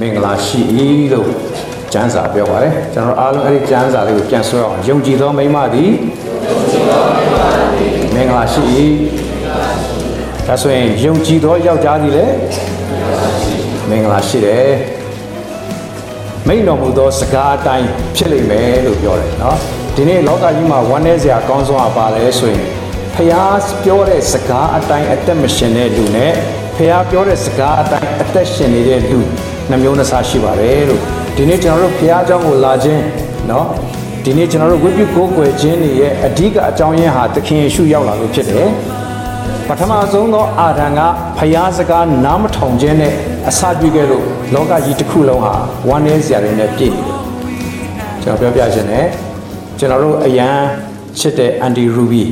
မင်္ဂလာရှိ၏လို့ကျမ်းစာပြောပါတယ်ကျွန်တော်အားလုံးအဲ့ဒီကျမ်းစာလေးကိုပြန်ဆွဲအောင်ယုံကြည်သောမိမသည်မင်္ဂလာရှိ၏ဒါဆိုရင်ယုံကြည်သောယောက်ျားသည်လည်းမင်္ဂလာရှိတယ်မိန်တော်မူသောစကားအတိုင်းဖြစ်လိမ့်မယ်လို့ပြောတယ်เนาะဒီနေ့လောကကြီးမှာဝမ်းနည်းစရာအကောင်းဆုံးအပါလဲဆိုရင်ဖျားပြောတဲ့စကားအတိုင်းအသက်မရှင်တဲ့လူနဲ့ဖျားပြောတဲ့စကားအတိုင်းအသက်ရှင်နေတဲ့လူ နှမျိုးနှစ်စားရှိပါတယ်လို့ဒီနေ့ကျွန်တော်တို့ဖျားเจ้าကိုလာခြင်းเนาะဒီနေ့ကျွန်တော်တို့ဝိပုကိုးကွယ်ခြင်းတွေရဲ့အဓိကအကြောင်းရင်းဟာသခင်ယေရှုရောက်လာလို့ဖြစ်တယ်ပထမဆုံးသောအာဒံကဖျားစကားနားမထောင်ခြင်းနဲ့အစာပြုခဲ့လို့လောကကြီးတစ်ခုလုံးဟာဝမ်းနည်းစရာတွေနဲ့ပြည့်နေတယ်ကျွန်တော်ပြောပြခြင်းနဲ့ကျွန်တော်တို့အရန်ချစ်တဲ့အန်ဒီရူဘီ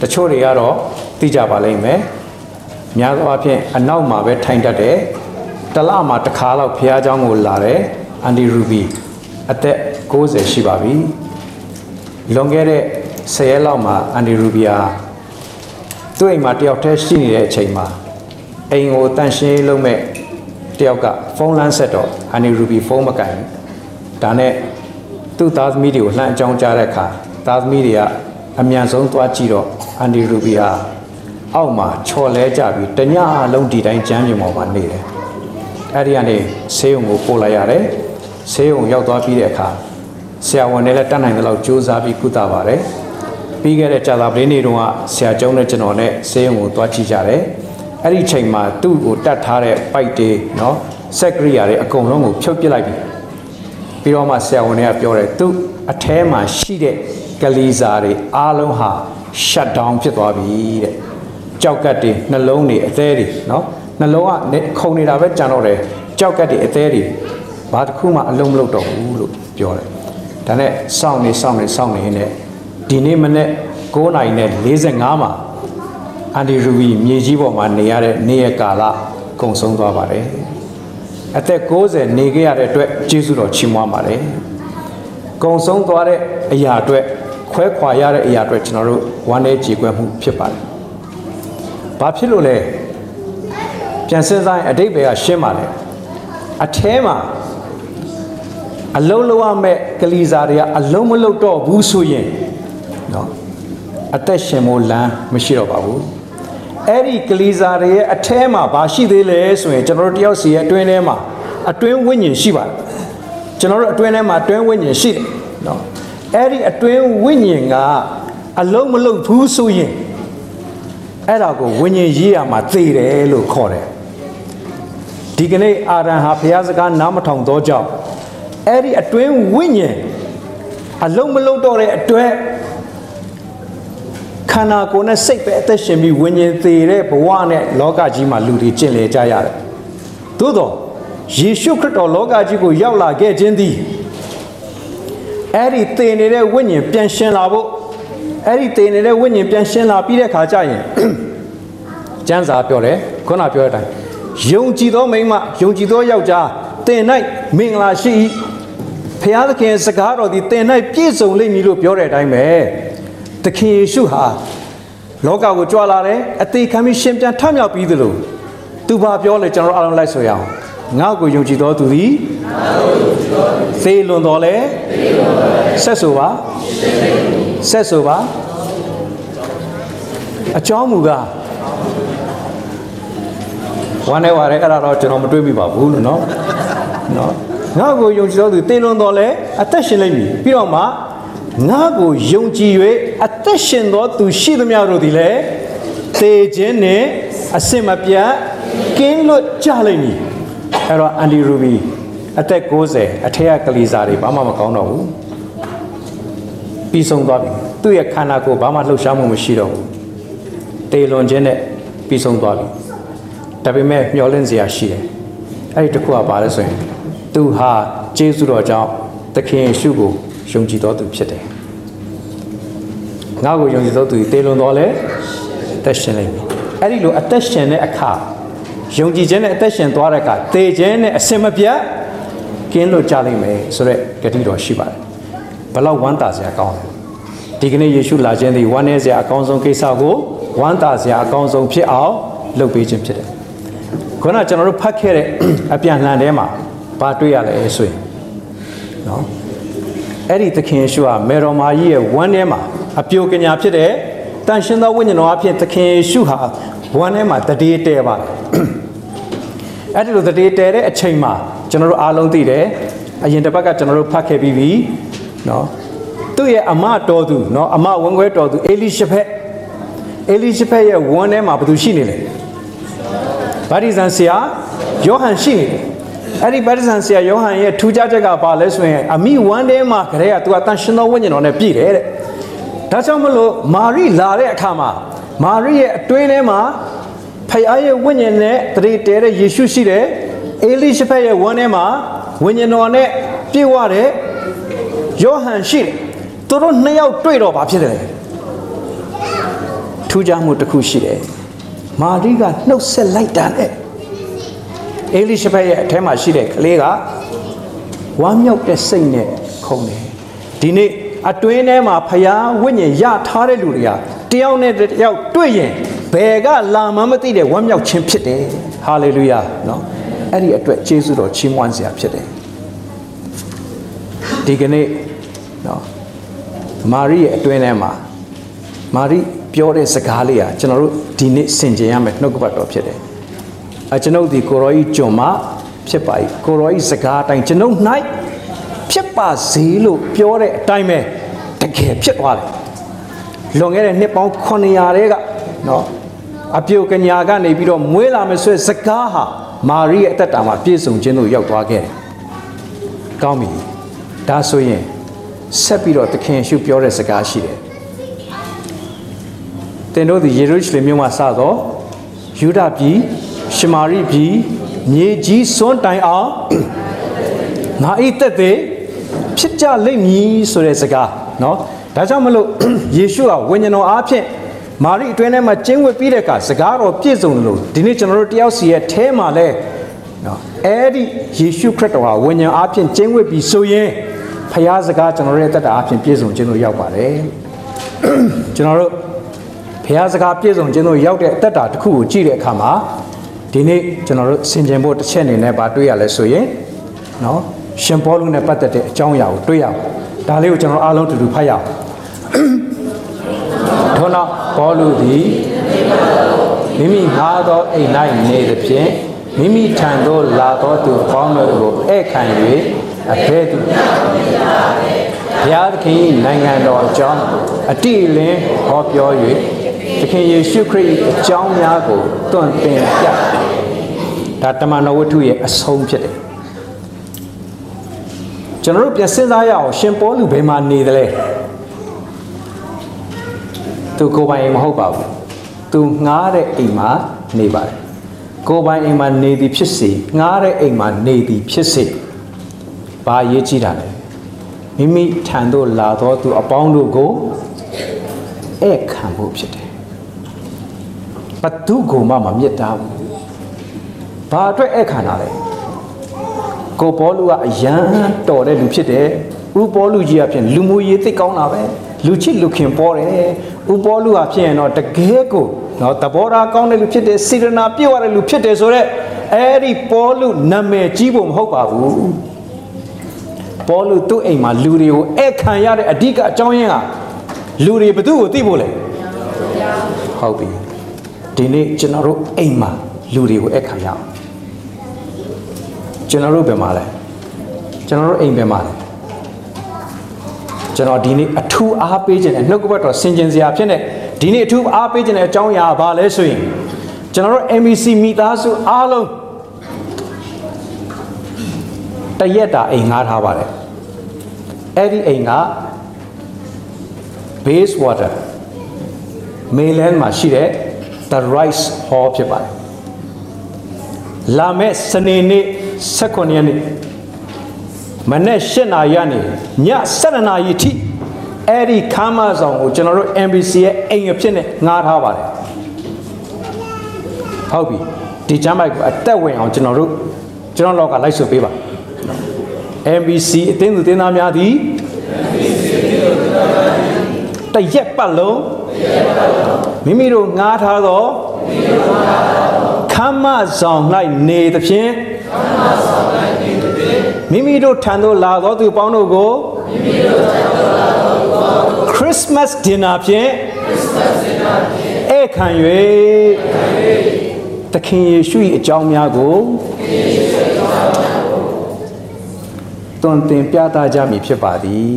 တချို့တွေကတော့သိကြပါလိမ့်မယ်များသောအားဖြင့်အနောက်မှာပဲထိုင်တတ်တယ် တလမှာတစ်ခါတော့ဖះเจ้าကိုလာတယ်အန်ဒီရူဘီအသက်60ရှိပါပြီလွန်ခဲ့တဲ့10ရက်လောက်မှာအန်ဒီရူဘီယာသူ့အိမ်မှာတယောက်တည်းရှိနေတဲ့အချိန်မှာအိမ်ကိုတန့်ရှင်းလုံးမဲ့တယောက်ကဖုန်းလမ်းဆက်တော့အန်ဒီရူဘီဖုန်းမကင်ဒါနဲ့သူ့သားသမီးတွေကိုလှမ်းအကြောင်းကြားတဲ့အခါသားသမီးတွေကအမြန်ဆုံးသွားကြည့်တော့အန်ဒီရူဘီဟာအောက်မှာချော်လဲကြပြီးတညလုံးဒီတိုင်းကြမ်းမြင်ပေါ်မှာနေတယ် အဲ့ဒီကနေဆေးရုံကိုပို့လိုက်ရတယ်ဆေးရုံရောက်သွားပြီးတဲ့အခါဆရာဝန်တွေလည်းတတ်နိုင်တဲ့လောက်စူးစမ်းပြီးကုသပါတယ်ပြီးခဲ့တဲ့ကြာသာပလေးနေ့တုန်းကဆရာကျုံးနဲ့ကျွန်တော်နဲ့ဆေးရုံကိုသွားကြည့်ကြတယ်အဲ့ဒီချိန်မှာသူ့ကိုတတ်ထားတဲ့ပိုက်တွေနော်စက်ကရိယာတွေအကုန်လုံးကိုဖြုတ်ပစ်လိုက်ပြီပြီးတော့မှဆရာဝန်တွေကပြောတယ်သူ့အထဲမှာရှိတဲ့ကလေးစားတွေအားလုံးဟာ shut down ဖြစ်သွားပြီတဲ့ကြောက်ကတ်တွေနှလုံးတွေအသေးတွေနော် နှလုံးကခုန်နေတာပဲကြံတော့တယ်ကြောက်ကတ်တွေအသေးတွေဘာတစ်ခုမှအလုံးမလုပ်တော့ဘူးလို့ပြောတယ်ဒါနဲ့စောင့်နေစောင့်နေစောင့်နေနေဒီနေ့မနေ့9:45မှာအန်ဒီရူဘီမြေကြီးပေါ်မှာနေရတဲ့နေ့ရက်ကာလကုံဆုံးသွားပါတယ်အသက်60နေခဲ့ရတဲ့အတွက်ကျေးဇူးတော်ချီးမွမ်းပါတယ်ကုံဆုံးသွားတဲ့အရာအတွက်ခွဲခွာရတဲ့အရာအတွက်ကျွန်တော်တို့ဝမ်းနည်းကြေကွဲမှုဖြစ်ပါတယ်။ဘာဖြစ်လို့လဲ ပြန်စဉ်းစားရင်အတိတ်ပဲကရှင်းပါလေအထဲမှာအလုံးလုံးရမဲ့ကလီစာတွေကအလုံးမလုံးတော့ဘူးဆိုရင်နော်အသက်ရှင်ဖို့လမ်းမရှိတော့ပါဘူးအဲ့ဒီကလီစာတွေရဲ့အထဲမှာဘာရှိသေးလဲဆိုရင်ကျွန်တော်တို့တယောက်စီရဲ့အတွင်းထဲမှာအတွင်းဝိညာဉ်ရှိပါတယ်ကျွန်တော်တို့အတွင်းထဲမှာအတွင်းဝိညာဉ်ရှိတယ်နော်အဲ့ဒီအတွင်းဝိညာဉ်ကအလုံးမလုံးဘူးဆိုရင်အဲ့ဒါကိုဝိညာဉ်ရေးရမှာသိတယ်လို့ခေါ်တယ် ဒီကနေ့အာရန်ဟာဘုရားစကားနားမထောင်တော့ကြောင့်အဲ့ဒီအတွင်းဝိညာဉ်အလုံးမလုံးတော့တဲ့အတွက်ခန္ဓာကိုယ်နဲ့စိတ်ပဲအသက်ရှင်ပြီးဝိညာဉ်သေးတဲ့ဘဝနဲ့လောကကြီးမှာလူတွေကျင့်လေကြရတယ်သို့တော့ယေရှုခရစ်တော်လောကကြီးကိုရောက်လာခဲ့ခြင်းသည်အဲ့ဒီတည်နေတဲ့ဝိညာဉ်ပြန်ရှင်းလာဖို့အဲ့ဒီတည်နေတဲ့ဝိညာဉ်ပြန်ရှင်းလာပြီးတဲ့ခါကျရင်ကျမ်းစာပြောတယ်ခုနပြောတဲ့အတိုင်း ယုံကြည်သောမိန်းမယုံကြည်သောယောက်ျားတင်၌မင်္ဂလာရှိ၏ဖျားသခင်စကားတော်သည်တင်၌ပြည့်စုံလိမ့်မည်လို့ပြောတဲ့အတိုင်းပဲသခင်ယေရှုဟာလောကကိုကြွလာတယ်အသေးခံပြီးရှင်ပြန်ထမြောက်ပြီးသလိုသူဘာပြောလဲကျွန်တော်အားလုံးလိုက်ဆိုရအောင်ငါ့ကိုယုံကြည်သောသူသည်သေလွန်တော်လဲဆက်ဆိုပါဆက်ဆိုပါအကြောင်းမူကား ဝမ်းနေပါရဲအဲ့ဒါတော့ကျွန်တော်မတွေးမိပါဘူးလို့နော်နော်ငါ့ကိုယုံကြည်သောသူသေလွန်တော်လဲအသက်ရှင်လိမ့်မည်ပြီးတော့မှငါ့ကိုယုံကြည်၍အသက်ရှင်သောသူရှိသမျှတို့သည်လည်းသေခြင်းနှင့်အစင်မပြတ်ကင်းလွတ်ကြလိမ့်မည်အဲ့တော့အန်ဒီရူဘီအသက်60အထက်ကကလေးစားတွေဘာမှမကောင်းတော့ဘူးပြီးဆုံးသွားပြီသူ့ရဲ့ခန္ဓာကိုယ်ဘာမှလှုပ်ရှားမှုမရှိတော့ဘူးတေလွန်ခြင်းနဲ့ပြီးဆုံးသွားပြီ ဒါပေမဲ့မျောလင့်စရာရှိတယ်အဲ့ဒီတစ်ခုကဘာလဲဆိုရင်သူဟာကျေးဇူးတော်ကြောင့်သခင်ယေရှုကိုယုံကြည်တော်သူဖြစ်တယ်ငါ့ကိုယုံကြည်တော်သူတေလွန်တော်လဲအသက်ရှင်လိမ့်မယ်အဲ့ဒီလိုအသက်ရှင်တဲ့အခါယုံကြည်ခြင်းနဲ့အသက်ရှင်သွားတဲ့အခါသေခြင်းနဲ့အစင်မပြတ်ကင်းလွတ်ကြလိမ့်မယ်ဆိုတော့ဂတိတော်ရှိပါတယ်ဘလောက်ဝမ်းသာစရာကောင်းလဲဒီကနေ့ယေရှုလာခြင်းသည်ဝမ်းနည်းစရာအကောင်းဆုံးကိစ္စကိုဝမ်းသာစရာအကောင်းဆုံးဖြစ်အောင်လုပ်ပေးခြင်းဖြစ်တယ် ခုနကျွန်တော်တို့ဖတ်ခဲ့တဲ့အပြန်လှန်ထဲမှာဘာတွေ့ရလဲဆိုရင်နော်အဲ့ဒီသခင်ယေရှုဟာမေတော်မာကြီးရဲ့ဝမ်းထဲမှာအပြိုကညာဖြစ်တဲ့တန်ရှင်သောဝိညာဉ်တော်အဖြစ်သခင်ယေရှုဟာဝမ်းထဲမှာတတိတဲပါတယ်အဲ့ဒီလိုတတိတဲတဲ့အချိန်မှာကျွန်တော်တို့အားလုံးသိတယ်အရင်တစ်ပတ်ကကျွန်တော်တို့ဖတ်ခဲ့ပြီးပြီနော်သူ့ရဲ့အမတော်သူနော်အမဝန်ခွဲတော်သူအေလိရှဖက်အေလိရှဖက်ရဲ့ဝမ်းထဲမှာဘာသူရှိနေလဲ ဗာဒီဇန်ဆရာယောဟန်ရှိနေတယ်အဲ့ဒီဗာဒီဇန်ဆရာယောဟန်ရဲ့ထူးခြားချက်ကဘာလဲဆိုရင်အမိဝမ်းထဲမှာခရဲကသူကတန်ရှင်သောဝိညာဉ်တော်နဲ့ပြည့်တယ်တဲ့ဒါကြောင့်မလို့မာရိလာတဲ့အခါမှာမာရိရဲ့အတွင်းထဲမှာဖခင်ရဲ့ဝိညာဉ်နဲ့တရေတဲတဲ့ယေရှုရှိတယ်အေလိရှဖက်ရဲ့ဝမ်းထဲမှာဝိညာဉ်တော်နဲ့ပြည့်ဝတဲ့ယောဟန်ရှိတယ်သူတို့နှစ်ယောက်တွေ့တော့ဘာဖြစ်တယ်လဲထူးခြားမှုတစ်ခုရှိတယ် မာရိကနှုတ်ဆက်လိုက်တာနဲ့အေလိရှဘက်ရဲ့အထဲမှာရှိတဲ့ကလေးကဝမ်းမြောက်တဲ့စိတ်နဲ့ခုန်တယ်ဒီနေ့အတွင်းထဲမှာဖျားဝိညာဉ်ရထားတဲ့လူတွေကတယောက်နဲ့တယောက်တွေ့ရင်ဘယ်ကလာမှမသိတဲ့ဝမ်းမြောက်ခြင်းဖြစ်တယ်ဟာလေလုယာနော်အဲ့ဒီအတွက်ယေရှုတော်ချီးမွမ်းစရာဖြစ်တယ်ဒီကနေ့နော်မာရိရဲ့အတွင်းထဲမှာမာရိ ပြောတဲ့စကားလေးဟာကျွန်တော်တို့ဒီနေ့ဆင်ခြင်ရမယ်နှုတ်ကပတ်တော်ဖြစ်တယ်အကျွန်ုပ်ဒီကိုရောကြီးကျွန်မဖြစ်ပါ၏ကိုရောကြီးစကားအတိုင်းကျွန်ုပ်၌ဖြစ်ပါစေလို့ပြောတဲ့အတိုင်းပဲတကယ်ဖြစ်သွားတယ်လွန်ခဲ့တဲ့နှစ်ပေါင်း900တဲကနော်အပြုတ်ကညာကနေပြီးတော့မွေးလာမယ်ဆိုတဲ့စကားဟာမာရိရဲ့အသက်တာမှာပြည့်စုံခြင်းတို့ရောက်သွားခဲ့တယ်ကောင်းပြီဒါဆိုရင်ဆက်ပြီးတော့သခင်ရှုပြောတဲ့စကားရှိတယ် တင်တို့ဒီယေရုရှလင်မြို့မှာစတော့ယူဒပြည်ရှမာရိပြည်မြေကြီးစွန်းတိုင်အောင်ငါအိတ်သက်သေးဖြစ်ကြလိမ့်မည်ဆိုတဲ့စကားเนาะဒါကြောင့်မလို့ယေရှုကဝိညာဉ်တော်အားဖြင့်မာရိအတွင်းထဲမှာကျင်းဝတ်ပြီးတဲ့အခါစကားတော်ပြည့်စုံလို့ဒီနေ့ကျွန်တော်တို့တယောက်စီရဲ့အဲမှာလဲနော်အဲ့ဒီယေရှုခရစ်တော်ဟာဝိညာဉ်အားဖြင့်ကျင်းဝတ်ပြီးဆိုရင်ဖခင်စကားကျွန်တော်တို့ရဲ့တက်တာအားဖြင့်ပြည့်စုံခြင်းတို့ရောက်ပါတယ်ကျွန်တော်တို့ ဖခင်စကားပြည့်စုံခြင်းတို့ရောက်တဲ့အသက်တာတစ်ခုကိုကြည့်တဲ့အခါမှာဒီနေ့ကျွန်တော်တို့ဆင်ခြင်ဖို့တစ်ချက်အနေနဲ့ဗာတွေ့ရလဲဆိုရင်နော်ရှင်ပေါလုနဲ့ပတ်သက်တဲ့အကြောင်းအရာကိုတွေ့ရအောင်ဒါလေးကိုကျွန်တော်အားလုံးတူတူဖတ်ရအောင်ထို့နောက်ပေါလုသည်မိမိငါသောအိမ်၌နေသဖြင့်မိမိထံသို့လာသောသူပေါင်းတို့ကိုဧည့်ခံ၍အဘဲသူဘုရားသခင်နိုင်ငံတော်အကြောင်းအတိအလင်းဟောပြော၍ သခင်ယေရှုခရစ်အကြောင်းများကိုတွန့်တင်ပြဒါတမန်တော်ဝတ္ထုရဲ့အဆုံးဖြစ်တယ်ကျွန်တော်တို့ပြန်စဉ်းစားရအောင်ရှင်ပေါလုဘယ်မှာနေသလဲသူကိုယ်ပိုင်အိမ်မဟုတ်ပါဘူးသူငားတဲ့အိမ်မှာနေပါတယ်ကိုယ်ပိုင်အိမ်မှာနေသည်ဖြစ်စေငားတဲ့အိမ်မှာနေသည်ဖြစ်စေဘာရေးကြည့်တာလဲမိမိထံသို့လာသောသူအပေါင်းတို့ကိုဧည့်ခံဖို့ဖြစ်တယ် ဘသူကိုမှမမြတ်တာဘူးဘာအတွက်ဧည့်ခံတာလဲကိုပေါလုကအယံတော်တဲ့လူဖြစ်တယ်ဥပေါလုကြီးအဖြစ်လူမှုရေးသိကောင်းတာပဲလူချစ်လူခင်ပေါ်တယ်ဥပေါလုအဖြစ်ရင်တော့တကယ်ကိုနော်သဘောထားကောင်းတဲ့လူဖြစ်တယ်စေတနာပြည့်ဝတဲ့လူဖြစ်တယ်ဆိုတော့အဲ့ဒီပေါလုနာမည်ကြီးဖို့မဟုတ်ပါဘူးပေါလုသူ့အိမ်မှာလူတွေကိုဧည့်ခံရတဲ့အဓိကအကြောင်းရင်းကလူတွေဘသူ့ကိုသိဖို့လဲဟုတ်ပြီ ဒီနေ့ကျွန်တော်တို့အိမ်မှာလူတွေကိုဧည့်ခံရအောင်ကျွန်တော်တို့ဘယ်မှာလဲကျွန်တော်တို့အိမ်ဘယ်မှာလဲကျွန်တော်ဒီနေ့အထူးအားပေးခြင်းနဲ့နှုတ်ကပတ်တော်ဆင်ခြင်စရာဖြစ်နေဒီနေ့အထူးအားပေးခြင်းနဲ့အကြောင်းအရာဘာလဲဆိုရင်ကျွန်တော်တို့ MEC မိသားစုအားလုံးတရက်တာအိမ်ငှားထားပါတယ်အဲ့ဒီအိမ်က base water mainland မှာရှိတဲ့ the rice hall ဖြစ်ပါတယ်လာမယ့်စနေနေ့16ရက်နေ့မနေ့7နာရီကနေည7နာရီထိအဲ့ဒီခမ်းမဆောင်ကိုကျွန်တော်တို့ MBC ရဲ့အိမ်အဖြစ်နဲ့ငှားထားပါတယ်ဟုတ်ပြီဒီကျမ်းပိုက်ကိုအသက်ဝင်အောင်ကျွန်တော်တို့ကျွန်တော်လောက်ကလိုက်ဆိုပေးပါ MBC အသင်းသူတင်းသားများသည်တရက်ပတ်လုံး မိမိတို့ငှားထားသောခမဆောင်၌နေသဖြင့်မိမိတို့ထံသို့လာသောသူပေါင်းတို့ကိုမိမိတို့ထံသို့လာသောသူပေါင်းတို့ကို Christmas dinner ဖြင့် Christmas dinner ဖြင့်ဧခံ၍သခင်ယေရှု၏အကြောင်းများကိုသွန်သင်ပြသကြမည်ဖြစ်ပါသည်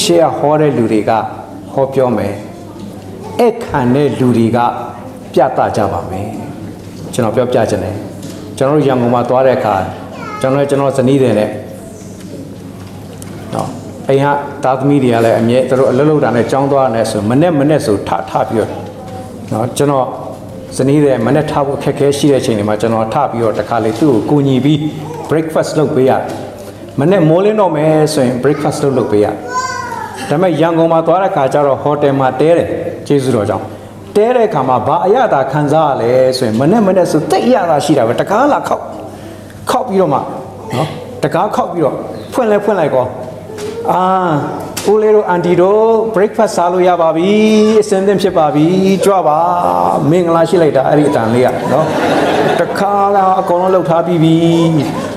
ရှေ့ဟောတဲ့လူတွေကဟောပြောမယ်ဧခံတဲ့လူတွေကပြသကြပါမယ်ကျွန်တော်ပြောပြခြင်းတယ်ကျွန်တော်တို့ရန်ကုန်မှာသွားတဲ့အခါကျွန်တော်ကျွန်တော်ဇနီးတွေနဲ့နော်အိမ်ကသားသမီးတွေကလည်းအမြဲသူတို့အလုပ်လုပ်တာနဲ့ကြောင်းသွားတယ်ဆိုမနဲ့မနဲ့ဆိုထထပြီးတော့နော်ကျွန်တော်ဇနီးတွေမနဲ့ထဖို့ခက်ခဲရှိတဲ့အချိန်တွေမှာကျွန်တော်ထပြီးတော့တခါလေသူ့ကိုကူညီပြီး breakfast လုပ်ပေးရတယ်မနဲ့မိုးလင်းတော့မယ်ဆိုရင် breakfast လုပ်လုပ်ပေးရတယ် ဒါပေမဲ့ရန်ကုန်မှာသွားတဲ့ခါကျတော့ဟိုတယ်မှာတဲတယ်ကျေးဇူးတော်ကြောင့်တဲတဲ့ခါမှာဘာအရသာခံစားရလဲဆိုရင်မနဲ့မနဲ့ဆိုတိတ်အရသာရှိတာပဲတကားလာခောက်ခောက်ပြီးတော့မှနော်တကားခောက်ပြီးတော့ဖွင့်လဲဖွင့်လိုက်ကောအာကိုလေးတို့အန်တီတို့ breakfast စားလို့ရပါပြီအစင်သင့်ဖြစ်ပါပြီကြွပါမင်္ဂလာရှိလိုက်တာအဲ့ဒီအတန်လေးကနော်တခါကအကုန်လုံးလှုပ်ထားပြီးပြီ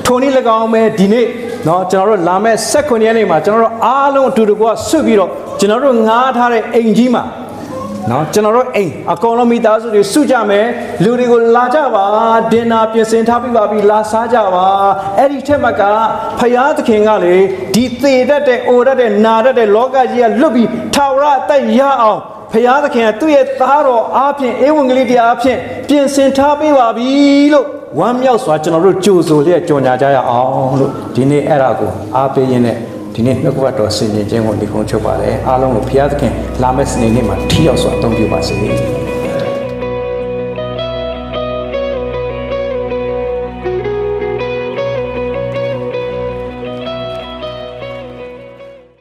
ထိုနည်း၎င်းပဲဒီနေ့ เนาะကျွန်တော်တို့လာမဲ့16ရက်နေ့မှာကျွန်တော်တို့အားလုံးအတူတကွဆွတ်ပြီးတော့ကျွန်တော်တို့ငားထားတဲ့အိမ်ကြီးမှာနော်ကျွန်တော်တို့အိမ်အကောင်လုံးမိသားစုတွေစုကြမယ်လူတွေကိုလာကြပါဒင်နာပြင်ဆင်ထားပြီးပါပြီလာစားကြပါအဲ့ဒီထက်မှကဖယားသခင်ကလေဒီသေတတ်တဲ့အိုတတ်တဲ့နာတတ်တဲ့လောကကြီးကလွတ်ပြီးထာဝရအသက်ရအောင် ဖယားသခင်ကသူ့ရဲ့သားတော်အားဖြင့်ဧဝံဂေလိတရားအဖြစ်ပြင်ဆင်ထားပေးပါပြီလို့ဝမ်းမြောက်စွာကျွန်တော်တို့ကြိုဆိုလျက်ကြော်ညာကြရအောင်လို့ဒီနေ့အဲ့ဒါကိုအားပေးရင်းနဲ့ဒီနေ့နှုတ်ကပတ်တော်ဆင်ခြင်ခြင်းကိုဒီကုန်းချုပ်ပါတယ်အားလုံးကိုဖျားသခင်လာမယ့်စနေနေ့မှာထီရောက်စွာအသုံးပြုပါစေ။